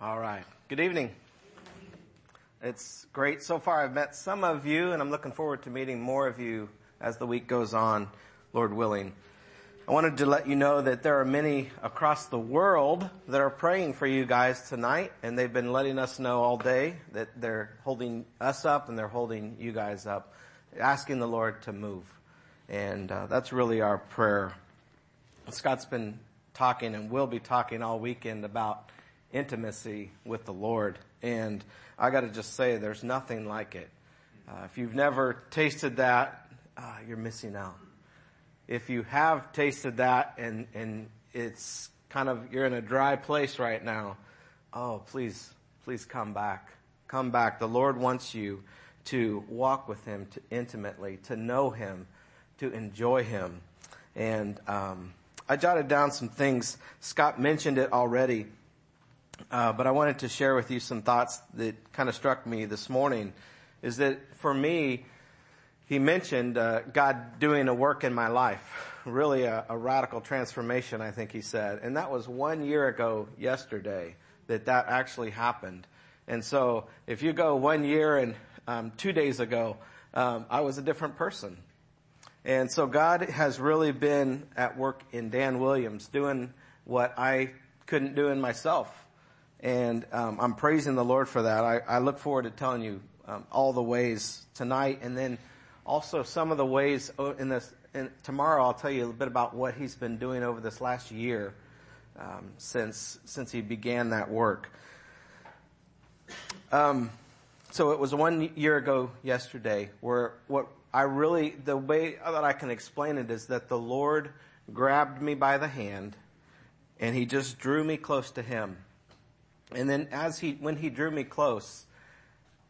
All right. Good evening. It's great. So far I've met some of you and I'm looking forward to meeting more of you as the week goes on, Lord willing. I wanted to let you know that there are many across the world that are praying for you guys tonight and they've been letting us know all day that they're holding us up and they're holding you guys up, asking the Lord to move. And uh, that's really our prayer. Scott's been talking and will be talking all weekend about intimacy with the Lord. And I gotta just say, there's nothing like it. Uh, if you've never tasted that, uh, you're missing out. If you have tasted that and, and it's kind of, you're in a dry place right now, oh, please, please come back. Come back. The Lord wants you to walk with Him to intimately, to know Him, to enjoy Him. And, um, I jotted down some things. Scott mentioned it already. Uh, but I wanted to share with you some thoughts that kind of struck me this morning. Is that for me, he mentioned uh, God doing a work in my life, really a, a, radical transformation. I think he said, and that was one year ago yesterday that that actually happened. And so, if you go one year and um, two days ago, um, I was a different person. And so God has really been at work in Dan Williams, doing what I couldn't do in myself. And um, I'm praising the Lord for that. I, I look forward to telling you um, all the ways tonight, and then also some of the ways oh, in this. Tomorrow, I'll tell you a bit about what He's been doing over this last year um, since since He began that work. Um, so it was one year ago yesterday where what I really the way that I can explain it is that the Lord grabbed me by the hand and He just drew me close to Him and then as he, when he drew me close,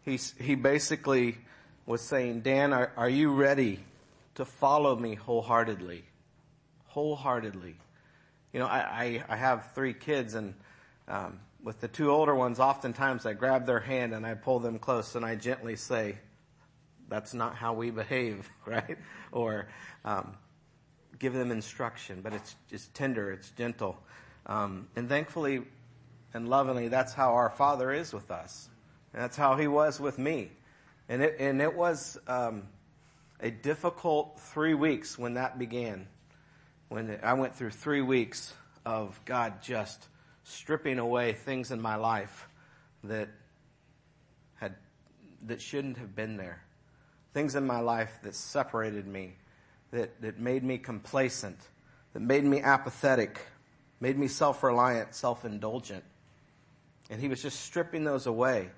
he, he basically was saying, Dan, are, are you ready to follow me wholeheartedly? Wholeheartedly. You know, I, I, I have three kids and, um, with the two older ones, oftentimes I grab their hand and I pull them close and I gently say, that's not how we behave, right? Or, um, give them instruction, but it's, it's tender, it's gentle. Um, and thankfully, and lovingly, that's how our Father is with us. And that's how He was with me. And it, and it was um, a difficult three weeks when that began. When I went through three weeks of God just stripping away things in my life that had that shouldn't have been there. Things in my life that separated me, that, that made me complacent, that made me apathetic, made me self-reliant, self-indulgent. And he was just stripping those away.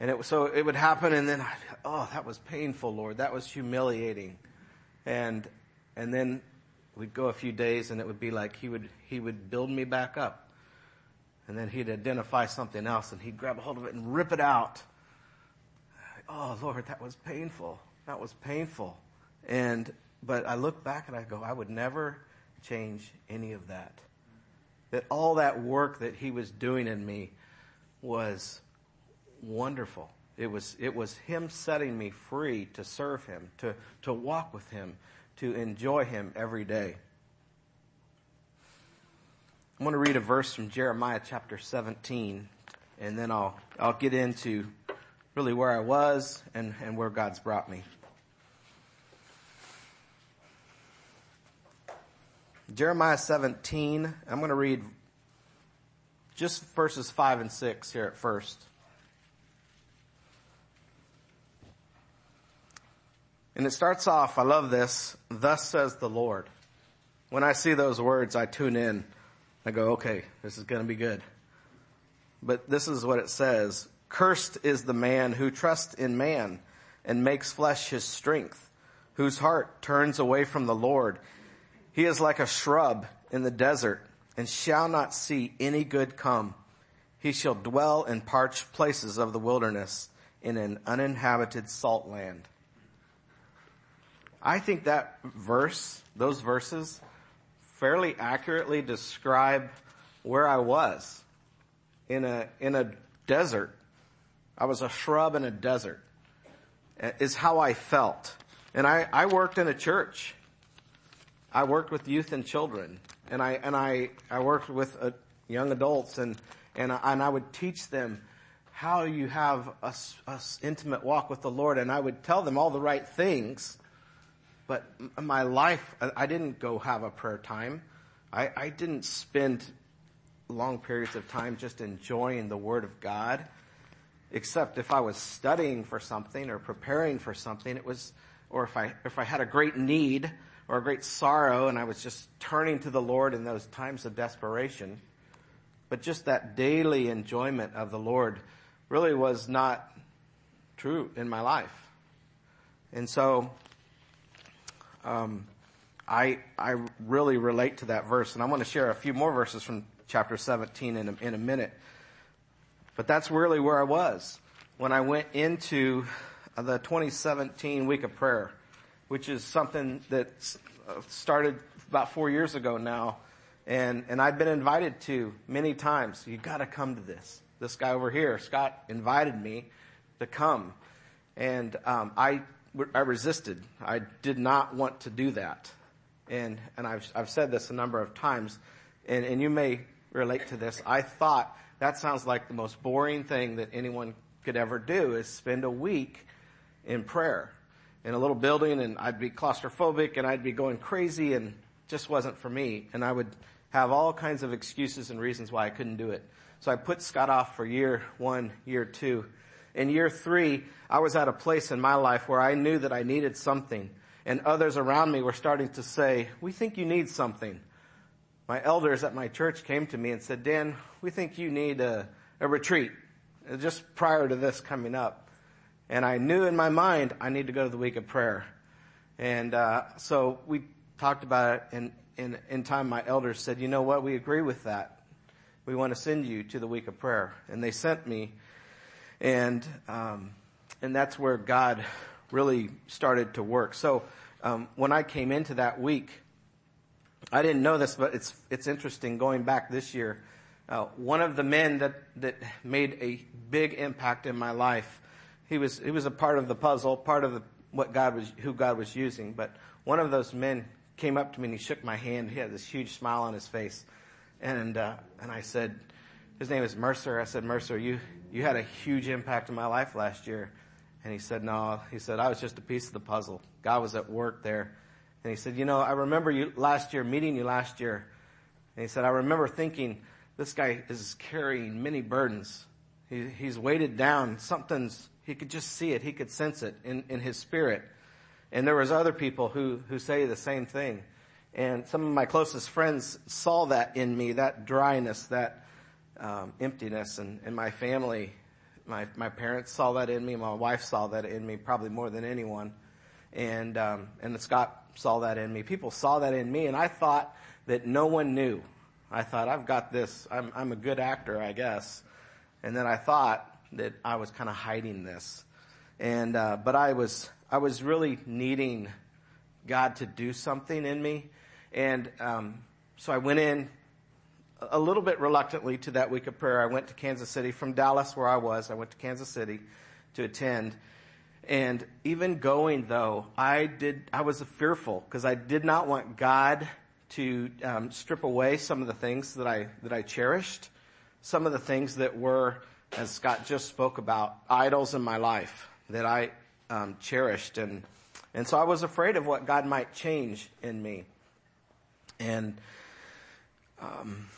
And it, so it would happen and then, I'd, oh, that was painful, Lord. That was humiliating. And, and then we'd go a few days and it would be like he would, he would build me back up. And then he'd identify something else and he'd grab a hold of it and rip it out. Oh Lord, that was painful. That was painful. And, but I look back and I go, I would never change any of that. That all that work that he was doing in me was wonderful. It was, it was Him setting me free to serve Him, to, to walk with Him, to enjoy Him every day. I'm going to read a verse from Jeremiah chapter 17, and then I'll, I'll get into really where I was and, and where God's brought me. Jeremiah 17, I'm going to read just verses 5 and 6 here at first. And it starts off, I love this, thus says the Lord. When I see those words, I tune in. I go, okay, this is going to be good. But this is what it says. Cursed is the man who trusts in man and makes flesh his strength, whose heart turns away from the Lord. He is like a shrub in the desert and shall not see any good come. He shall dwell in parched places of the wilderness in an uninhabited salt land. I think that verse, those verses, fairly accurately describe where I was in a, in a desert. I was a shrub in a desert eh, is how I felt. And I, I worked in a church. I worked with youth and children and I and I I worked with uh, young adults, and And I, and I would teach them how you have a, a intimate walk with the Lord. And I would tell them all the right things. But my life, I didn't go have a prayer time. I, I didn't spend long periods of time just enjoying the Word of God. Except if I was studying for something or preparing for something, it was, or if I, if I had a great need or a great sorrow and I was just turning to the Lord in those times of desperation. But just that daily enjoyment of the Lord really was not true in my life. And so, um, I, I really relate to that verse and I want to share a few more verses from chapter 17 in a, in a minute. But that's really where I was when I went into the 2017 week of prayer, which is something that started about four years ago now. And, and I've been invited to many times. You gotta come to this. This guy over here, Scott, invited me to come. And, um, I, I resisted. I did not want to do that. And, and I've, I've said this a number of times, and, and you may relate to this. I thought that sounds like the most boring thing that anyone could ever do is spend a week in prayer in a little building and I'd be claustrophobic and I'd be going crazy and just wasn't for me. And I would have all kinds of excuses and reasons why I couldn't do it. So I put Scott off for year one, year two. In year three, I was at a place in my life where I knew that I needed something and others around me were starting to say, we think you need something my elders at my church came to me and said, Dan, we think you need a, a retreat just prior to this coming up. And I knew in my mind I need to go to the week of prayer. And uh, so we talked about it and in, in time my elders said, you know what, we agree with that. We want to send you to the week of prayer. And they sent me and, um, and that's where God really started to work. So, um, when I came into that week, I didn't know this, but it's, it's interesting going back this year. Uh, one of the men that, that made a big impact in my life, he was, he was a part of the puzzle, part of the, what God was, who God was using, but one of those men came up to me and he shook my hand. He had this huge smile on his face. And, uh, and I said, his name is Mercer. I said, Mercer, you, you had a huge impact in my life last year. And he said, no, he said, I was just a piece of the puzzle. God was at work there. And he said, you know, I remember you last year, meeting you last year. And he said, I remember thinking, this guy is carrying many burdens. He, he's weighted down. Something's, he could just see it. He could sense it in, in his spirit. And there was other people who, who say the same thing. And some of my closest friends saw that in me, that dryness, that um, emptiness. And, and my family, my, my parents saw that in me. My wife saw that in me probably more than anyone. And, um, and Scott saw that in me. People saw that in me and I thought that no one knew. I thought, I've got this. I'm, I'm a good actor, I guess. And then I thought that I was kind of hiding this. And, uh, but I was, I was really needing God to do something in me. And, um, so I went in a little bit reluctantly to that week of prayer. I went to Kansas City from Dallas where I was. I went to Kansas City to attend. And even going though, I did, I was fearful because I did not want God to um, strip away some of the things that I, that I cherished, some of the things that were, as Scott just spoke about, idols in my life that I um, cherished. And, and so I was afraid of what God might change in me. And, um,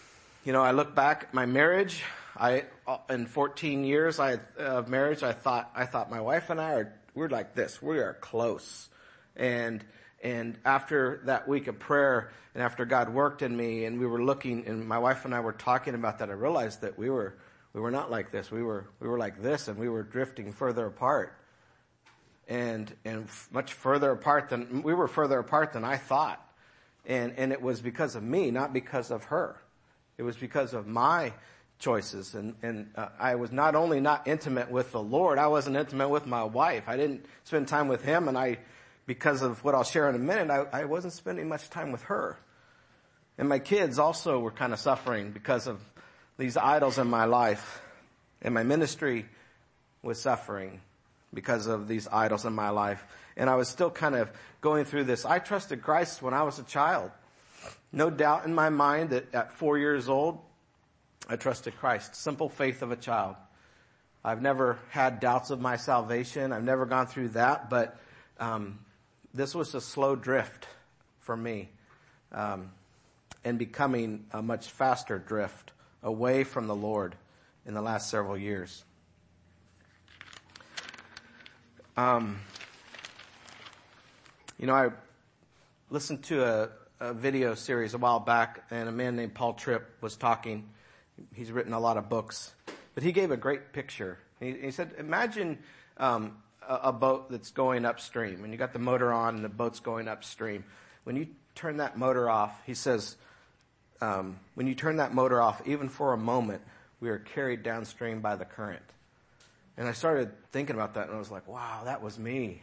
you know, I look back at my marriage, I, in 14 years I, of marriage, I thought, I thought my wife and I are, we're like this. We are close. And, and after that week of prayer and after God worked in me and we were looking and my wife and I were talking about that, I realized that we were, we were not like this. We were, we were like this and we were drifting further apart. And, and much further apart than, we were further apart than I thought. And, and it was because of me, not because of her. It was because of my choices. And, and uh, I was not only not intimate with the Lord, I wasn't intimate with my wife. I didn't spend time with him and I, because of what I'll share in a minute, I, I wasn't spending much time with her. And my kids also were kind of suffering because of these idols in my life. And my ministry was suffering because of these idols in my life. And I was still kind of going through this. I trusted Christ when I was a child. No doubt in my mind that at four years old, I trusted Christ. Simple faith of a child. I've never had doubts of my salvation. I've never gone through that, but um, this was a slow drift for me, um, and becoming a much faster drift away from the Lord in the last several years. Um, you know, I listened to a, a, video series a while back, and a man named Paul Tripp was talking. He's written a lot of books, but he gave a great picture. He, he said, "Imagine um, a, a boat that's going upstream, and you got the motor on, and the boat's going upstream. When you turn that motor off, he says, um, when you turn that motor off, even for a moment, we are carried downstream by the current." And I started thinking about that, and I was like, "Wow, that was me."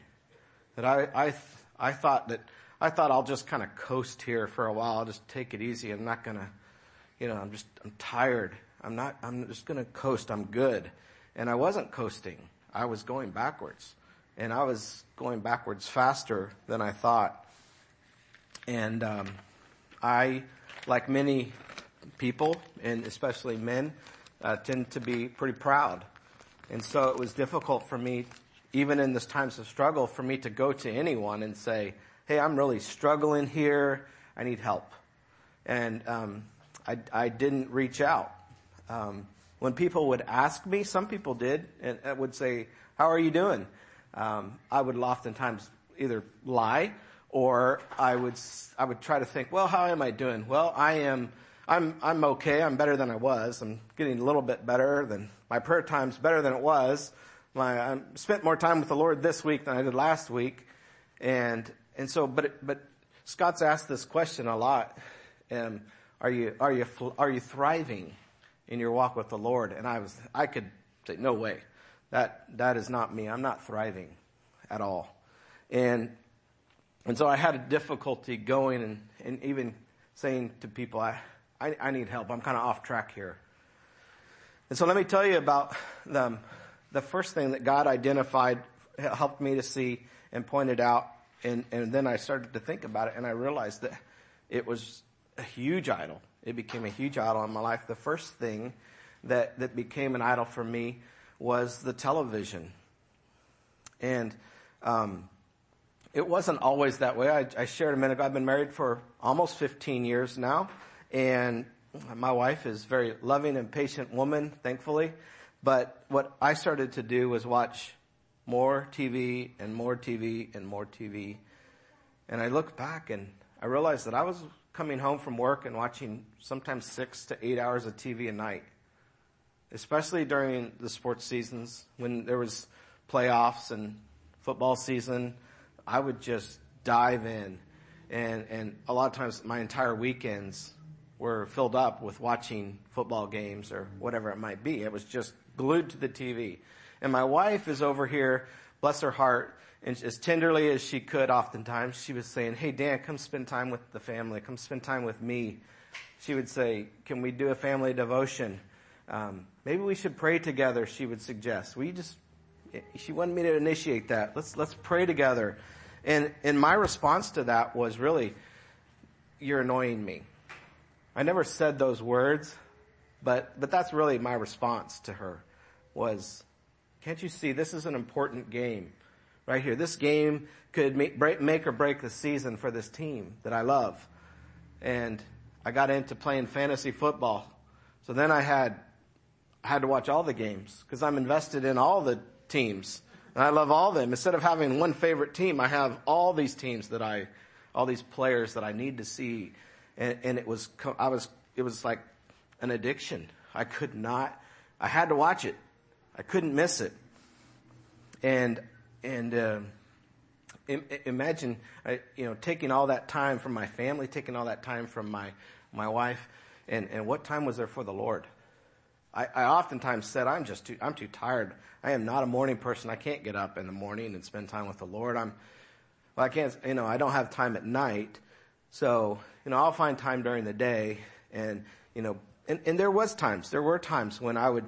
That I I I thought that I thought I'll just kind of coast here for a while. I'll just take it easy. I'm not gonna, you know, I'm just, I'm tired. I'm not, I'm just gonna coast. I'm good. And I wasn't coasting. I was going backwards. And I was going backwards faster than I thought. And, um, I, like many people, and especially men, uh, tend to be pretty proud. And so it was difficult for me, even in this times of struggle, for me to go to anyone and say, hey, I'm really struggling here. I need help. And um, I, I, didn't reach out. Um, when people would ask me, some people did, and would say, how are you doing? Um, I would oftentimes either lie or I would, I would try to think, well, how am I doing? Well, I am, I'm, I'm okay. I'm better than I was. I'm getting a little bit better than my prayer time's better than it was. My, I spent more time with the Lord this week than I did last week. And and so, but, but Scott's asked this question a lot. Um, are you, are you, are you thriving in your walk with the Lord? And I was, I could say, no way. That, that is not me. I'm not thriving at all. And, and so I had a difficulty going and, and even saying to people, I, I, I need help. I'm kind of off track here. And so let me tell you about the, the first thing that God identified, helped me to see and pointed out and, and then I started to think about it and I realized that it was a huge idol. It became a huge idol in my life. The first thing that, that became an idol for me was the television. And, um, it wasn't always that way. I, I shared a minute ago. I've been married for almost 15 years now and my wife is a very loving and patient woman, thankfully. But what I started to do was watch more TV and more TV and more TV. And I look back and I realized that I was coming home from work and watching sometimes six to eight hours of TV a night. Especially during the sports seasons when there was playoffs and football season, I would just dive in. And, and a lot of times my entire weekends were filled up with watching football games or whatever it might be. It was just glued to the TV. And my wife is over here, bless her heart, and as tenderly as she could oftentimes, she was saying, hey Dan, come spend time with the family, come spend time with me. She would say, can we do a family devotion? Um, maybe we should pray together, she would suggest. We just, she wanted me to initiate that. Let's, let's pray together. And, and my response to that was really, you're annoying me. I never said those words, but, but that's really my response to her was, can't you see this is an important game right here? This game could make, break, make or break the season for this team that I love. And I got into playing fantasy football. So then I had, I had to watch all the games because I'm invested in all the teams and I love all of them. Instead of having one favorite team, I have all these teams that I, all these players that I need to see. And, and it was, I was, it was like an addiction. I could not, I had to watch it. I couldn't miss it. And, and, uh, imagine, you know, taking all that time from my family, taking all that time from my, my wife, and, and what time was there for the Lord? I, I oftentimes said, I'm just too, I'm too tired. I am not a morning person. I can't get up in the morning and spend time with the Lord. I'm, well, I can't, you know, I don't have time at night. So, you know, I'll find time during the day and, you know, and, and there was times, there were times when I would,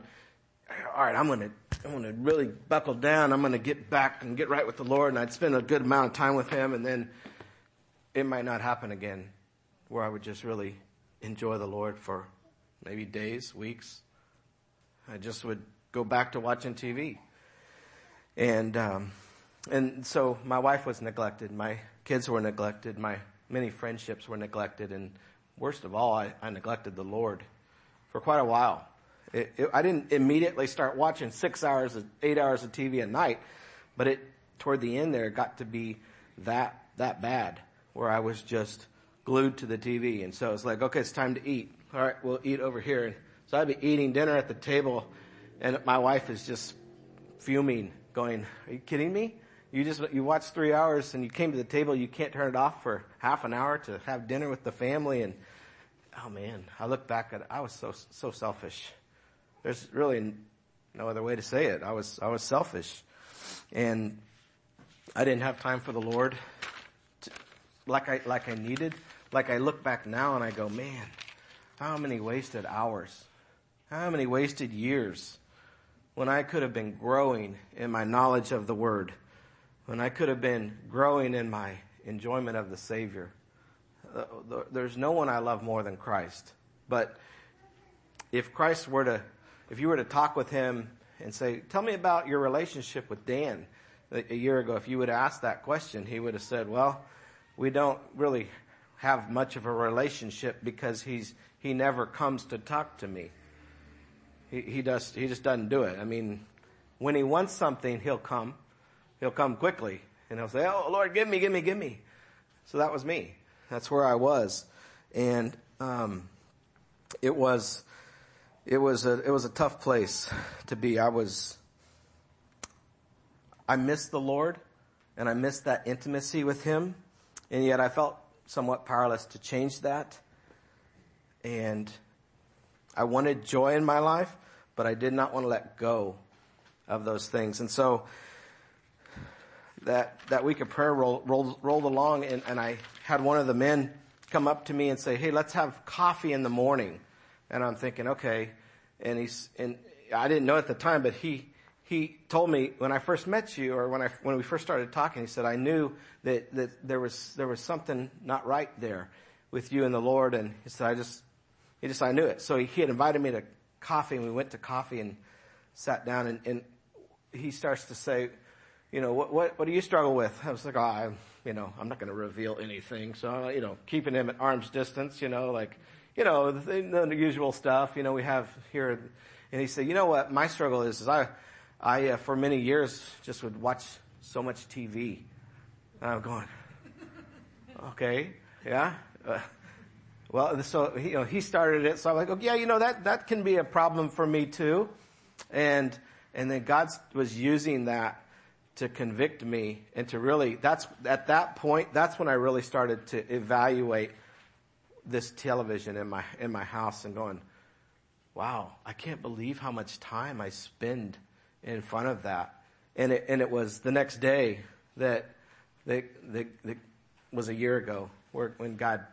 all right, I'm going to, I'm going to really buckle down. I'm going to get back and get right with the Lord. And I'd spend a good amount of time with Him. And then it might not happen again where I would just really enjoy the Lord for maybe days, weeks. I just would go back to watching TV. And, um, and so my wife was neglected. My kids were neglected. My many friendships were neglected. And worst of all, I, I neglected the Lord for quite a while. It, it, I didn't immediately start watching six hours, eight hours of TV a night, but it, toward the end there, got to be that, that bad where I was just glued to the TV. And so it's like, okay, it's time to eat. All right, we'll eat over here. So I'd be eating dinner at the table and my wife is just fuming, going, are you kidding me? You just, you watched three hours and you came to the table, you can't turn it off for half an hour to have dinner with the family and, oh man, I look back at it, I was so, so selfish. There's really no other way to say it. I was, I was selfish and I didn't have time for the Lord to, like I, like I needed. Like I look back now and I go, man, how many wasted hours? How many wasted years? when I could have been growing in my knowledge of the Word, when I could have been growing in my enjoyment of the Savior. Uh, there's no one I love more than Christ. But if Christ were to, if you were to talk with him and say, tell me about your relationship with Dan a year ago, if you would ask that question, he would have said, well, we don't really have much of a relationship because he's, he never comes to talk to me. He, he does, he just doesn't do it. I mean, when he wants something, he'll come. He'll come quickly and he'll say, Oh Lord, give me, give me, give me. So that was me. That's where I was. And, um, it was, it was a, it was a tough place to be. I was, I missed the Lord and I missed that intimacy with Him. And yet I felt somewhat powerless to change that. And I wanted joy in my life, but I did not want to let go of those things. And so that, that week of prayer rolled, rolled, rolled along and, and I had one of the men come up to me and say, Hey, let's have coffee in the morning. And I'm thinking, okay. And he's, and I didn't know at the time, but he, he told me when I first met you or when I, when we first started talking, he said, I knew that, that there was, there was something not right there with you and the Lord. And he said, I just, he just, I knew it. So he, he had invited me to coffee and we went to coffee and sat down and, and he starts to say, you know, what, what, what do you struggle with? I was like, oh, I, you know, I'm not going to reveal anything. So, you know, keeping him at arm's distance, you know, like, you know, the, the usual stuff, you know, we have here. And he said, you know what my struggle is, is I, I, uh, for many years just would watch so much TV. And I'm going, okay, yeah. Uh, well, so, you know, he started it, so I'm like, oh, yeah, you know, that, that can be a problem for me too. And, and then God was using that to convict me and to really, that's, at that point, that's when I really started to evaluate this television in my, in my house and going, wow, I can't believe how much time I spend in front of that. And it, and it was the next day that, that, that, that was a year ago where, when God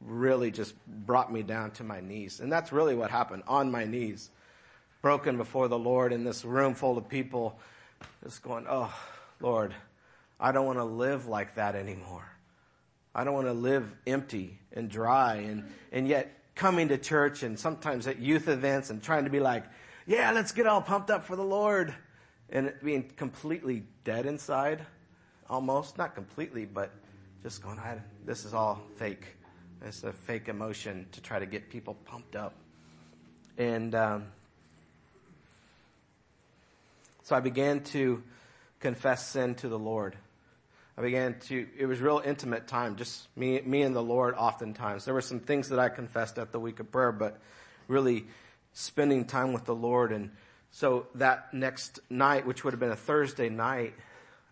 really just brought me down to my knees. And that's really what happened on my knees, broken before the Lord in this room full of people, just going, Oh, Lord, I don't want to live like that anymore. I don't want to live empty and dry and, and yet coming to church and sometimes at youth events and trying to be like, yeah, let's get all pumped up for the Lord and being completely dead inside almost, not completely, but just going, I, this is all fake. It's a fake emotion to try to get people pumped up. And um, so I began to confess sin to the Lord. I began to, it was real intimate time, just me, me and the Lord oftentimes. There were some things that I confessed at the week of prayer, but really spending time with the Lord. And so that next night, which would have been a Thursday night,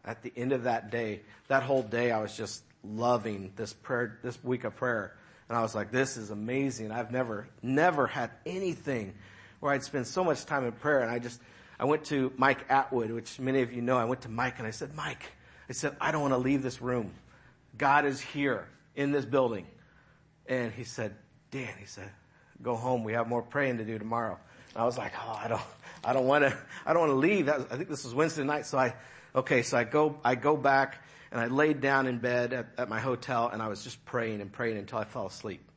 at the end of that day, that whole day, I was just loving this prayer, this week of prayer. And I was like, this is amazing. I've never, never had anything where I'd spend so much time in prayer. And I just, I went to Mike Atwood, which many of you know. I went to Mike and I said, Mike, I said, I don't want to leave this room. God is here in this building. And he said, Dan, he said, go home. We have more praying to do tomorrow. And I was like, oh, I don't, I don't want to, I don't want to leave. I think this was Wednesday night. So I, okay, so I go, I go back and I laid down in bed at, at my hotel and I was just praying and praying until I fell asleep.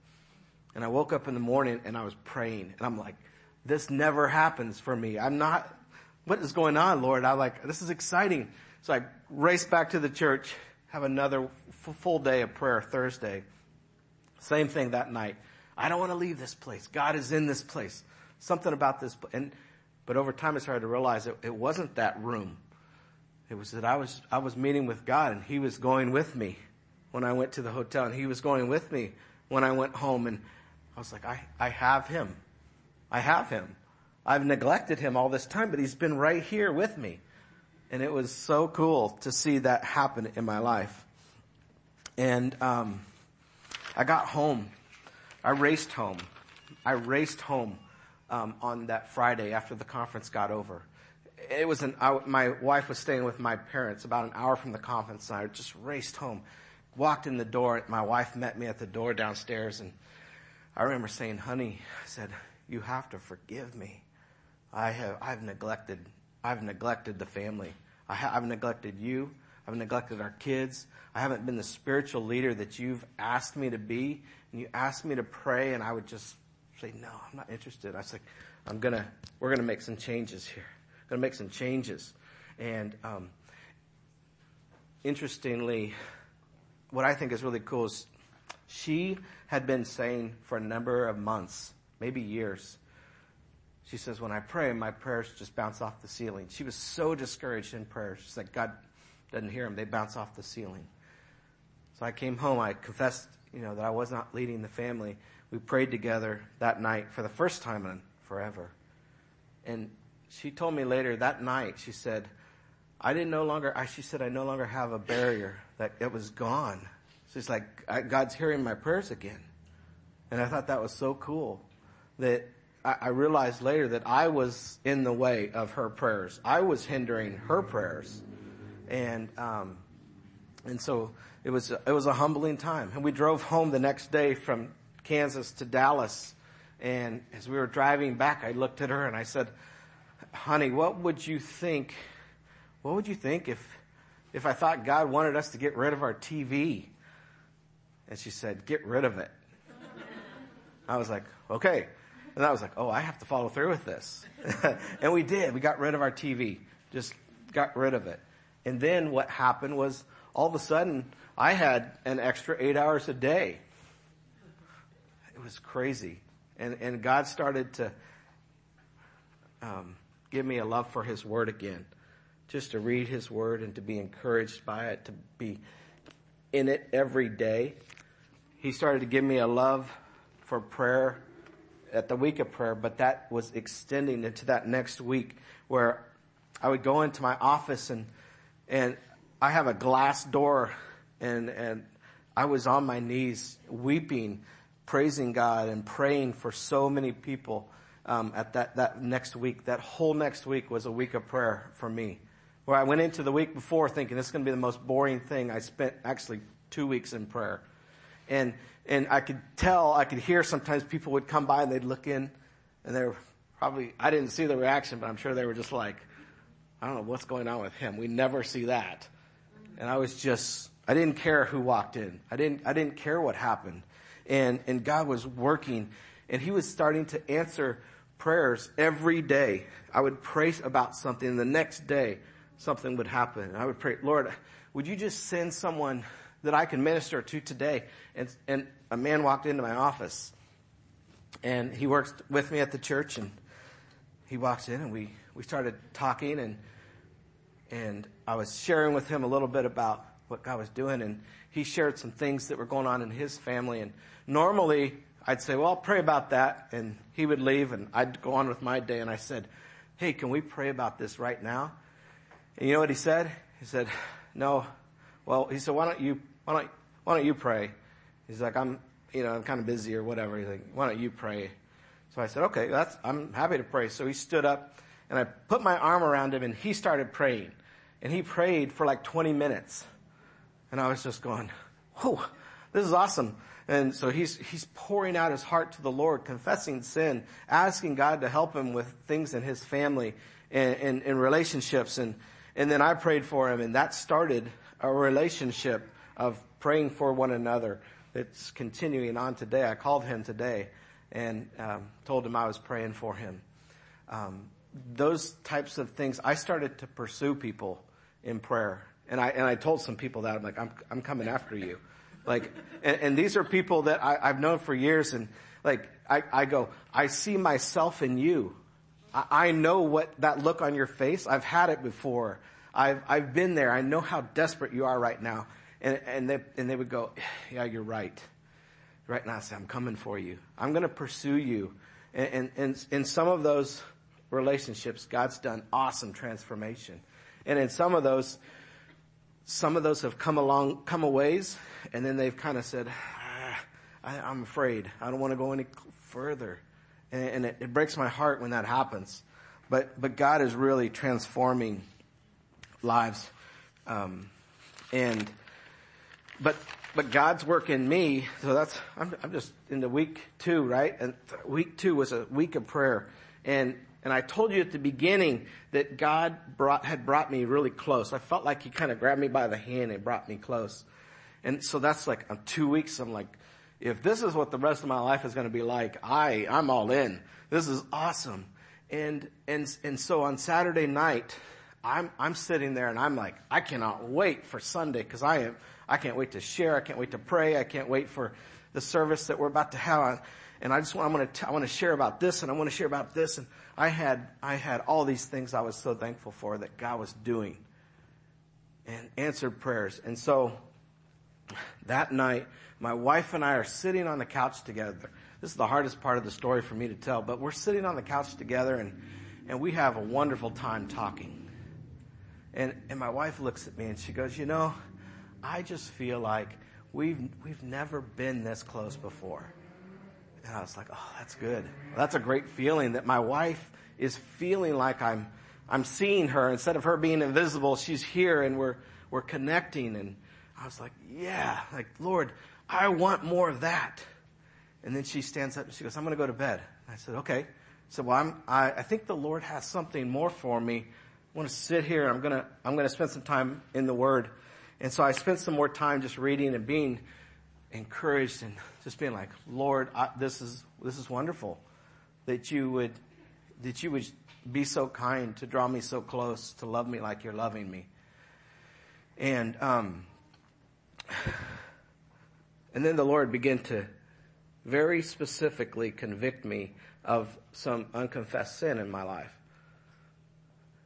And I woke up in the morning and I was praying and I'm like, this never happens for me. I'm not, what is going on, Lord? I'm like, this is exciting. So I race back to the church, have another full day of prayer Thursday. Same thing that night. I don't want to leave this place. God is in this place. Something about this. And, but over time I started to realize it, it wasn't that room. It was that I was, I was meeting with God and He was going with me when I went to the hotel and He was going with me when I went home and I was like, I, I have Him. I have Him. I've neglected Him all this time, but He's been right here with me. And it was so cool to see that happen in my life. And, um, I got home. I raced home. I raced home um, on that Friday after the conference got over. It was an, I, my wife was staying with my parents about an hour from the conference and I just raced home. Walked in the door. My wife met me at the door downstairs and I remember saying, honey, I said, you have to forgive me. I have, I've neglected, I've neglected the family. I have, I've neglected you. I've neglected our kids. I haven't been the spiritual leader that you've asked me to be. And you asked me to pray and I would just say, no, I'm not interested. I was like, I'm gonna, we're gonna make some changes here. I'm gonna make some changes. And, um, interestingly, what I think is really cool is she had been saying for a number of months, maybe years, she says, when I pray, my prayers just bounce off the ceiling. She was so discouraged in prayer. She's like, God doesn't hear them. They bounce off the ceiling. So I came home. I confessed, you know, that I was not leading the family. We prayed together that night for the first time in forever. And she told me later that night, she said, I didn't no longer, I, she said, I no longer have a barrier, that it was gone. She's like, I, God's hearing my prayers again. And I thought that was so cool that I, I realized later that I was in the way of her prayers. I was hindering her prayers. And, um, and so it was, it was a humbling time. And we drove home the next day from Kansas to Dallas. And as we were driving back, I looked at her and I said, honey, what would you think? What would you think if, if I thought God wanted us to get rid of our TV? And she said, get rid of it. I was like, okay. And I was like, oh, I have to follow through with this. and we did. We got rid of our TV. Just got rid of it. And then what happened was all of a sudden I had an extra eight hours a day. It was crazy. And, and God started to, um, give me a love for His Word again. Just to read His Word and to be encouraged by it, to be in it every day. He started to give me a love for prayer at the week of prayer, but that was extending into that next week where I would go into my office and, and I have a glass door and, and I was on my knees weeping, praising God and praying for so many people um, at that, that next week. That whole next week was a week of prayer for me. Where I went into the week before thinking this is going to be the most boring thing. I spent actually two weeks in prayer. And, and I could tell, I could hear sometimes people would come by and they'd look in and they were probably, I didn't see the reaction, but I'm sure they were just like, I don't know what's going on with him. We never see that. And I was just, I didn't care who walked in. I didn't, I didn't care what happened. And, and God was working and he was starting to answer prayers every day. I would pray about something and the next day something would happen. And I would pray, Lord, would you just send someone that I can minister to today? And, and a man walked into my office and he works with me at the church and he walks in and we, we started talking and, and I was sharing with him a little bit about what God was doing and he shared some things that were going on in his family and normally I'd say, well, I'll pray about that. And he would leave and I'd go on with my day. And I said, Hey, can we pray about this right now? And you know what he said? He said, no. Well, he said, why don't you, why don't, why don't you pray? He's like, I'm, you know, I'm kind of busy or whatever. He's like, why don't you pray? So I said, okay, that's, I'm happy to pray. So he stood up and I put my arm around him and he started praying. And he prayed for like 20 minutes. And I was just going, whoa, this is awesome. And so he's, he's pouring out his heart to the Lord, confessing sin, asking God to help him with things in his family and, and, and relationships. And, and then I prayed for him and that started a relationship of praying for one another that's continuing on today. I called him today and um, told him I was praying for him. Um, those types of things, I started to pursue people in prayer. And I, and I told some people that I'm like, I'm, I'm coming after you. Like, and, and these are people that I, I've known for years and like, I, I go, I see myself in you. I, I know what that look on your face. I've had it before. I've, I've been there. I know how desperate you are right now. And, and they, and they would go, yeah, you're right. Right now I say, I'm coming for you. I'm going to pursue you. And, and, and in some of those relationships, God's done awesome transformation. And in some of those, some of those have come along, come a ways, and then they've kind of said, ah, I, am afraid. I don't want to go any further. And, and it, it, breaks my heart when that happens. But, but God is really transforming lives. Um, and, but, but God's work in me, so that's, I'm, I'm just into week two, right? And week two was a week of prayer. And and I told you at the beginning that God brought, had brought me really close. I felt like He kind of grabbed me by the hand and brought me close. And so that's like on two weeks, I'm like, if this is what the rest of my life is going to be like, I, I'm all in. This is awesome. And, and, and so on Saturday night, I'm, I'm sitting there and I'm like, I cannot wait for Sunday because I am, I can't wait to share. I can't wait to pray. I can't wait for the service that we're about to have. And I just want, I'm going to, I want to share about this and I want to share about this. And I had, I had all these things I was so thankful for that God was doing and answered prayers. And so that night, my wife and I are sitting on the couch together. This is the hardest part of the story for me to tell, but we're sitting on the couch together and, and we have a wonderful time talking. And, and my wife looks at me and she goes, you know, I just feel like we've, we've never been this close before. And I was like, oh, that's good. That's a great feeling that my wife is feeling like I'm, I'm seeing her instead of her being invisible. She's here and we're, we're connecting. And I was like, yeah, like, Lord, I want more of that. And then she stands up and she goes, I'm going to go to bed. I said, okay. So well, I'm, I, I think the Lord has something more for me. I want to sit here. I'm going to, I'm going to spend some time in the Word. And so I spent some more time just reading and being encouraged and just being like, Lord, I, this is, this is wonderful that you would, that you would be so kind to draw me so close, to love me like you're loving me. And, um, and then the Lord began to very specifically convict me of some unconfessed sin in my life.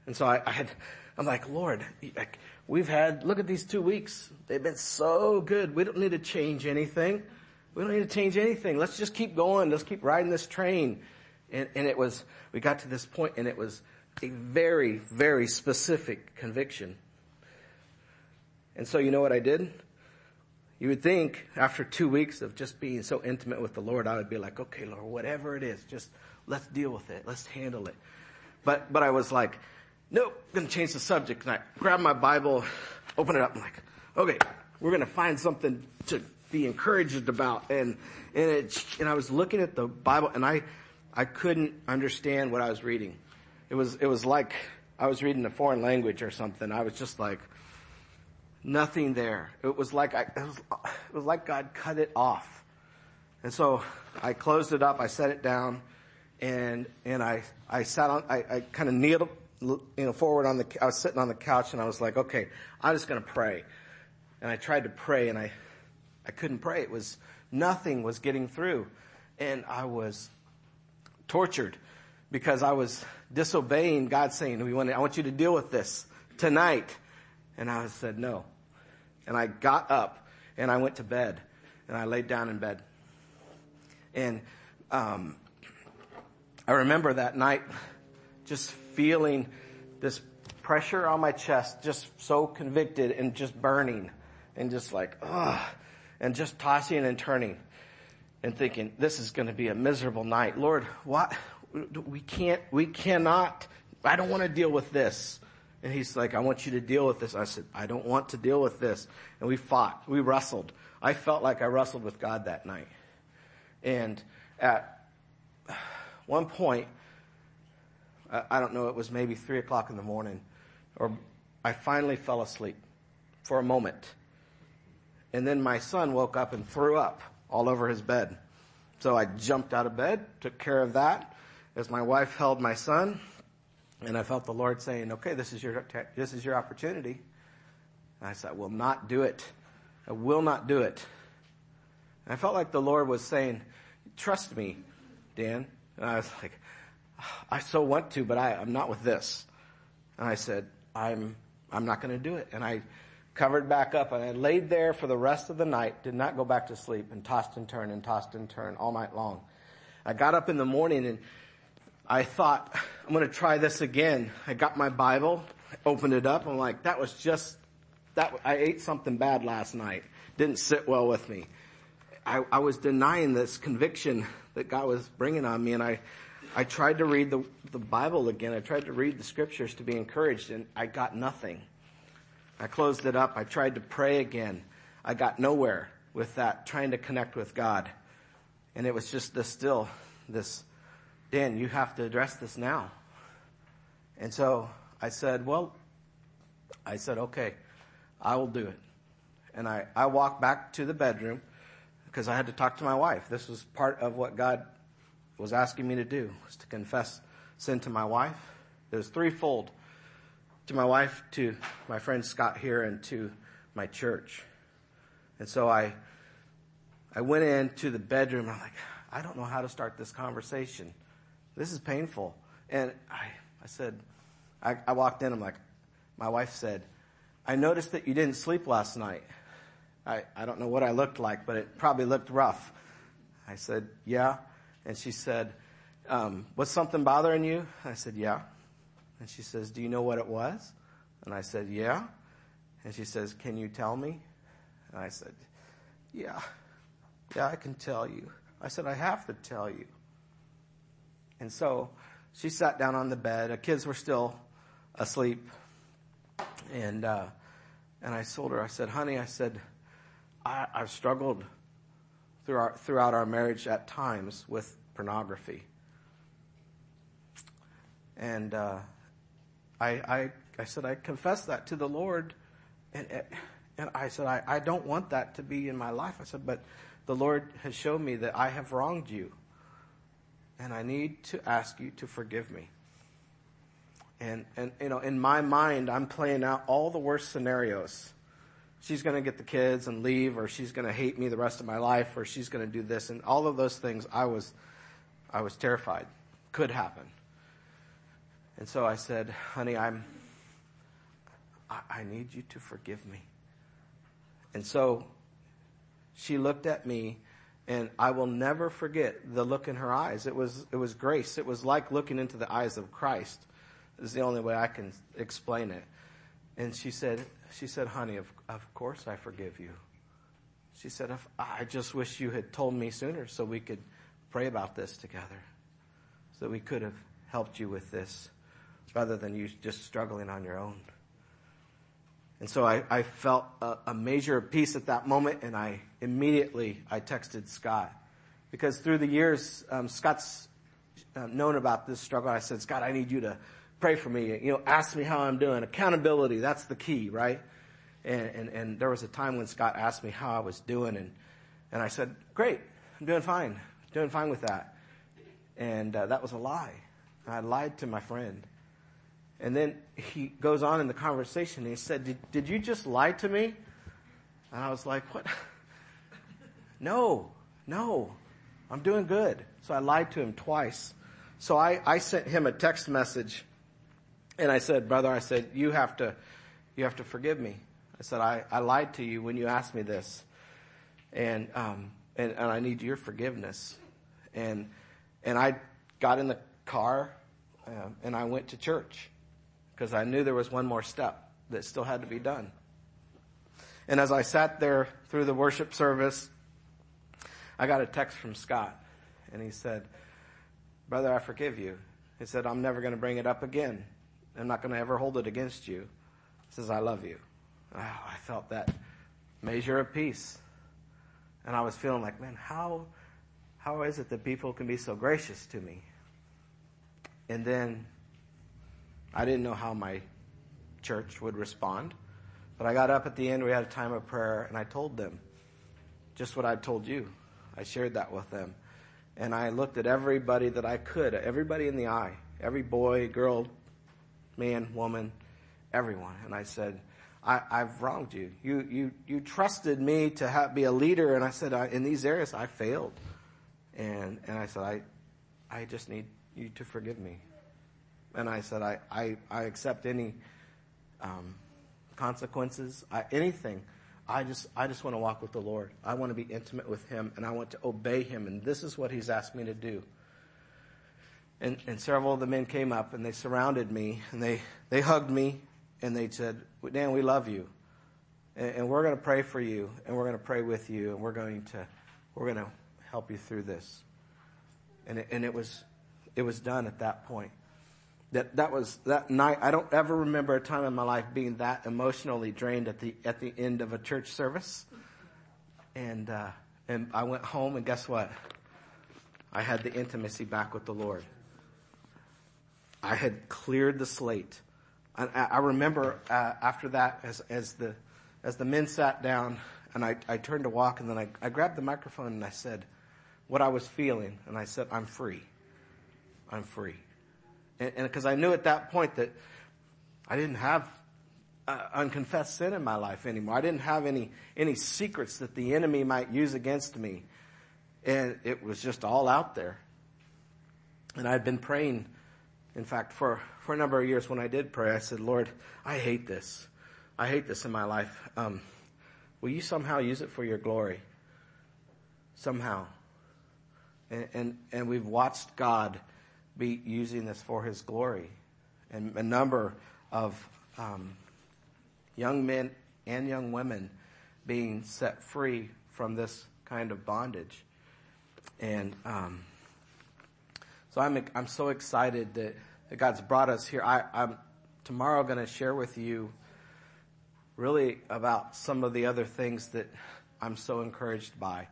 And so I, I had, I'm like, Lord, we've had, look at these two weeks. They've been so good. We don't need to change anything. We don't need to change anything. Let's just keep going. Let's keep riding this train. And, and it was, we got to this point and it was a very, very specific conviction. And so you know what I did? You would think after two weeks of just being so intimate with the Lord, I would be like, okay, Lord, whatever it is, just let's deal with it. Let's handle it. But, but I was like, nope, I'm going to change the subject. And I grab my Bible, open it up, I'm like, okay, we're going to find something to be encouraged about. And, and it, and I was looking at the Bible and I, I couldn't understand what I was reading. It was, it was like I was reading a foreign language or something. I was just like, nothing there. It was like I, it was, it was like God cut it off. And so I closed it up, I set it down, and, and I, I sat on, I, I kind of kneeled, you know, forward on the, I was sitting on the couch and I was like, okay, I'm just gonna pray. And I tried to pray and I, I couldn't pray. It was, nothing was getting through. And I was tortured because I was disobeying God saying, we want to, I want you to deal with this tonight. And I said, no. And I got up and I went to bed and I laid down in bed. And, um, I remember that night just feeling this pressure on my chest, just so convicted and just burning and just like, ugh, and just tossing and turning and thinking, this is going to be a miserable night. Lord, what? We can't, we cannot, I don't want to deal with this. And he's like, I want you to deal with this. I said, I don't want to deal with this. And we fought. We wrestled. I felt like I wrestled with God that night. And at one point, I don't know, it was maybe three o'clock in the morning, or I finally fell asleep for a moment. And then my son woke up and threw up all over his bed. So I jumped out of bed, took care of that as my wife held my son and I felt the Lord saying, okay, this is your, this is your opportunity. And I said, I will not do it. I will not do it. And I felt like the Lord was saying, trust me, Dan. And I was like, I so want to, but I, I'm not with this. And I said, I'm, I'm not going to do it. And I covered back up and I laid there for the rest of the night, did not go back to sleep and tossed and turned and tossed and turned all night long. I got up in the morning and I thought, I'm going to try this again. I got my Bible, opened it up. I'm like, that was just, that, I ate something bad last night. Didn't sit well with me. I, I was denying this conviction that God was bringing on me and I, I tried to read the, the Bible again. I tried to read the scriptures to be encouraged and I got nothing. I closed it up. I tried to pray again. I got nowhere with that, trying to connect with God. And it was just this still, this, Dan, you have to address this now. And so I said, well, I said, okay, I will do it. And I, I walked back to the bedroom because I had to talk to my wife. This was part of what God was asking me to do, was to confess sin to my wife. It was threefold to my wife, to my friend Scott here, and to my church. And so I, I went into the bedroom. I'm like, I don't know how to start this conversation. This is painful. And I, I said, I, I walked in. I'm like, my wife said, I noticed that you didn't sleep last night. I, I don't know what I looked like, but it probably looked rough. I said, yeah. And she said, um, was something bothering you? I said, yeah. And she says, do you know what it was? And I said, yeah. And she says, can you tell me? And I said, yeah. Yeah, I can tell you. I said, I have to tell you. And so she sat down on the bed. The kids were still asleep. And, uh, and I told her, I said, honey, I said, I, I've struggled throughout our marriage at times with pornography. And, uh, I, I, I said, I confess that to the Lord. And, and I said, I, I don't want that to be in my life. I said, but the Lord has shown me that I have wronged you. And I need to ask you to forgive me. And, and, you know, in my mind, I'm playing out all the worst scenarios. She's gonna get the kids and leave, or she's gonna hate me the rest of my life, or she's gonna do this. And all of those things, I was, I was terrified. Could happen. And so I said, honey, I'm, I, I need you to forgive me. And so she looked at me and I will never forget the look in her eyes. It was, it was grace. It was like looking into the eyes of Christ is the only way I can explain it. And she said, she said, honey, of, of course I forgive you. She said, I just wish you had told me sooner so we could pray about this together. So we could have helped you with this rather than you just struggling on your own. And so I, I felt a, a, measure of peace at that moment, and I immediately I texted Scott because through the years um, Scott's uh, known about this struggle. I said, Scott, I need you to pray for me. You know, ask me how I'm doing. Accountability, that's the key, right? And, and, and there was a time when Scott asked me how I was doing, and and I said, Great, I'm doing fine, doing fine with that. And uh, that was a lie. I lied to my friend. And then he goes on in the conversation. And he said, did, did you just lie to me? And I was like, what? no, no, I'm doing good. So I lied to him twice. So I, I sent him a text message and I said, brother, I said, you have to, you have to forgive me. I said, I, I lied to you when you asked me this. And, um, and, and I need your forgiveness. And, and I got in the car, uh, and I went to church because I knew there was one more step that still had to be done. And as I sat there through the worship service, I got a text from Scott and he said, brother, I forgive you. He said, I'm never going to bring it up again. I'm not going to ever hold it against you. He says, I love you. Oh, I felt that measure of peace. And I was feeling like, man, how, how is it that people can be so gracious to me? And then I didn't know how my church would respond. But I got up at the end, we had a time of prayer, and I told them just what I told you. I shared that with them. And I looked at everybody that I could, everybody in the eye, every boy, girl, man, woman, everyone. And I said, I, have wronged you. You, you, you trusted me to have, be a leader. And I said, I, in these areas, I failed. And, and I said, I, I just need you to forgive me. And I said, I, I, I accept any, um, consequences, I, anything. I just, I just want to walk with the Lord. I want to be intimate with Him and I want to obey Him. And this is what He's asked me to do. And, and several of the men came up and they surrounded me and they, they hugged me and they said, Dan, we love you. And, and we're going to pray for you and we're going to pray with you and we're going to, we're going to help you through this. And it, and it was, it was done at that point. That, that was that night. I don't ever remember a time in my life being that emotionally drained at the, at the end of a church service. And, uh, and I went home and guess what? I had the intimacy back with the Lord. I had cleared the slate. I, I remember uh, after that, as, as the as the men sat down, and I, I turned to walk, and then I, I grabbed the microphone and I said what I was feeling, and I said, "I'm free. I'm free," and because I knew at that point that I didn't have uh, unconfessed sin in my life anymore. I didn't have any any secrets that the enemy might use against me, and it was just all out there. And I had been praying in fact, for, for a number of years when I did pray, I said, Lord, I hate this. I hate this in my life. Um, will you somehow use it for your glory? Somehow. And, and, and we've watched God be using this for his glory. And a number of um, young men and young women being set free from this kind of bondage. And um, so I'm, I'm so excited that, that God's brought us here. I, I'm tomorrow going to share with you really about some of the other things that I'm so encouraged by.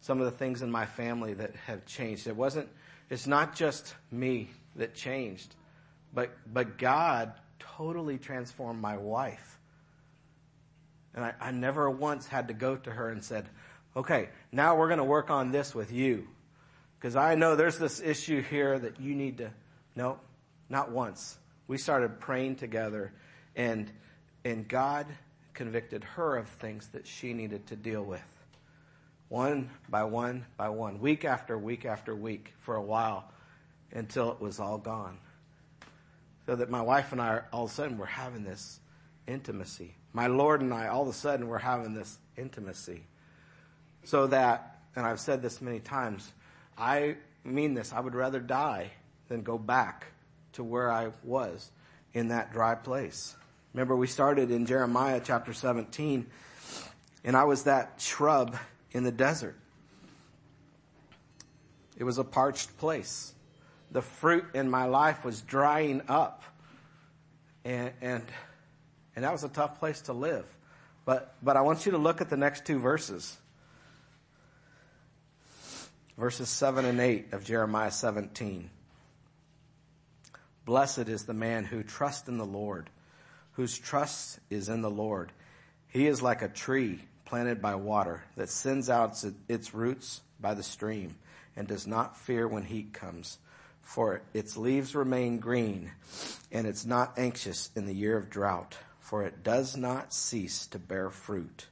Some of the things in my family that have changed. It wasn't, it's not just me that changed, but, but God totally transformed my wife. And I, I never once had to go to her and said, okay, now we're going to work on this with you. Because I know there's this issue here that you need to, no, not once. We started praying together and, and God convicted her of things that she needed to deal with. One by one by one, week after week after week for a while until it was all gone. So that my wife and I all of a sudden were having this intimacy. My Lord and I all of a sudden were having this intimacy. So that, and I've said this many times, I mean this. I would rather die than go back to where I was in that dry place. Remember we started in Jeremiah chapter 17 and I was that shrub in the desert. It was a parched place. The fruit in my life was drying up and, and, and that was a tough place to live. But, but I want you to look at the next two verses verses 7 and 8 of Jeremiah 17. Blessed is the man who trusts in the Lord, whose trust is in the Lord. He is like a tree planted by water that sends out its roots by the stream and does not fear when heat comes. For its leaves remain green and it's not anxious in the year of drought, for it does not cease to bear fruit.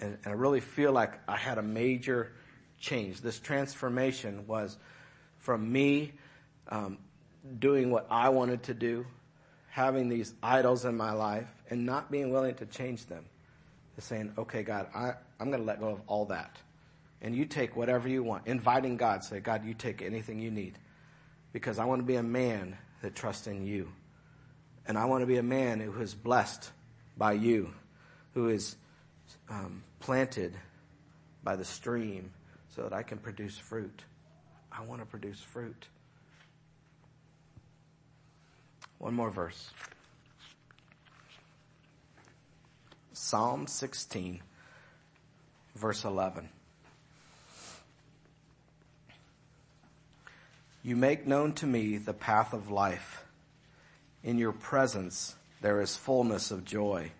And, and I really feel like I had a major change. This transformation was from me um, doing what I wanted to do, having these idols in my life, and not being willing to change them. To saying, okay, God, I, I'm going to let go of all that. And you take whatever you want. Inviting God, say, God, you take anything you need. Because I want to be a man that trusts in you. And I want to be a man who is blessed by you, who is um, planted by the stream so that I can produce fruit. I want to produce fruit. One more verse. Psalm 16, verse 11. You make known to me the path of life. In your presence there is fullness of joy.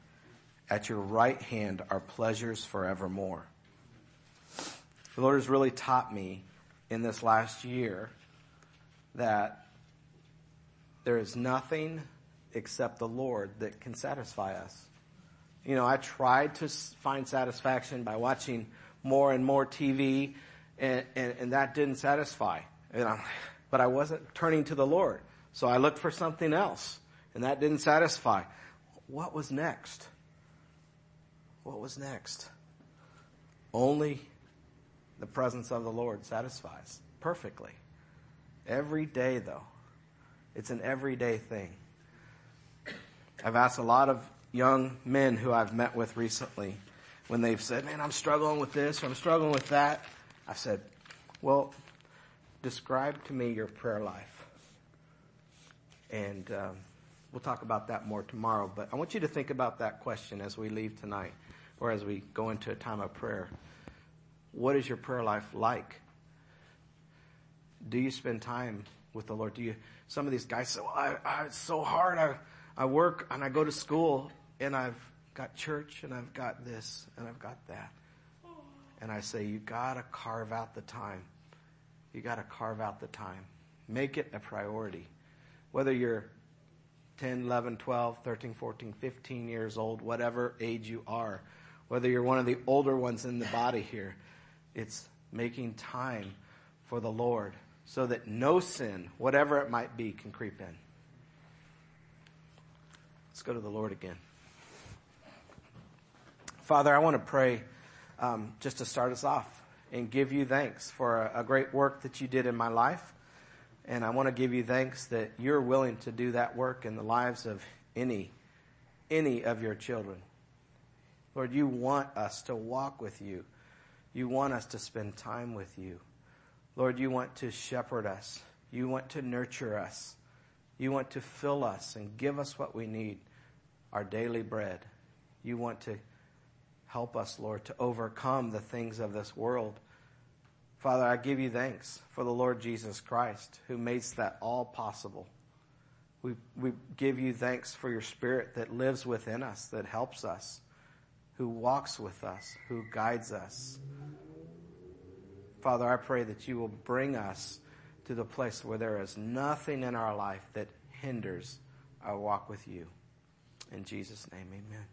At your right hand are pleasures forevermore. The Lord has really taught me in this last year that there is nothing except the Lord that can satisfy us. You know, I tried to find satisfaction by watching more and more TV and, and, and that didn't satisfy. but I wasn't turning to the Lord. So I looked for something else and that didn't satisfy. What was next? What was next? Only the presence of the Lord satisfies perfectly. Every day though. It's an everyday thing. I've asked a lot of young men who I've met with recently when they've said, man, I'm struggling with this or I'm struggling with that. I've said, well, describe to me your prayer life. And um, we'll talk about that more tomorrow. But I want you to think about that question as we leave tonight or as we go into a time of prayer. What is your prayer life like? Do you spend time with the Lord? Do you, some of these guys say, well, I, I, it's so hard. I, I work and I go to school and I've got church and I've got this and I've got that. And I say, you gotta carve out the time. You gotta carve out the time. Make it a priority. Whether you're 10, 11, 12, 13, 14, 15 years old, whatever age you are, whether you're one of the older ones in the body here, it's making time for the Lord so that no sin, whatever it might be, can creep in. Let's go to the Lord again. Father, I want to pray um, just to start us off and give you thanks for a, a great work that you did in my life. And I want to give you thanks that you're willing to do that work in the lives of any, any of your children. Lord, you want us to walk with you. You want us to spend time with you. Lord, you want to shepherd us. You want to nurture us. You want to fill us and give us what we need, our daily bread. You want to help us, Lord, to overcome the things of this world. Father, I give you thanks for the Lord Jesus Christ who makes that all possible. We, we give you thanks for your spirit that lives within us, that helps us, who walks with us, who guides us. Father, I pray that you will bring us to the place where there is nothing in our life that hinders our walk with you. In Jesus' name, amen.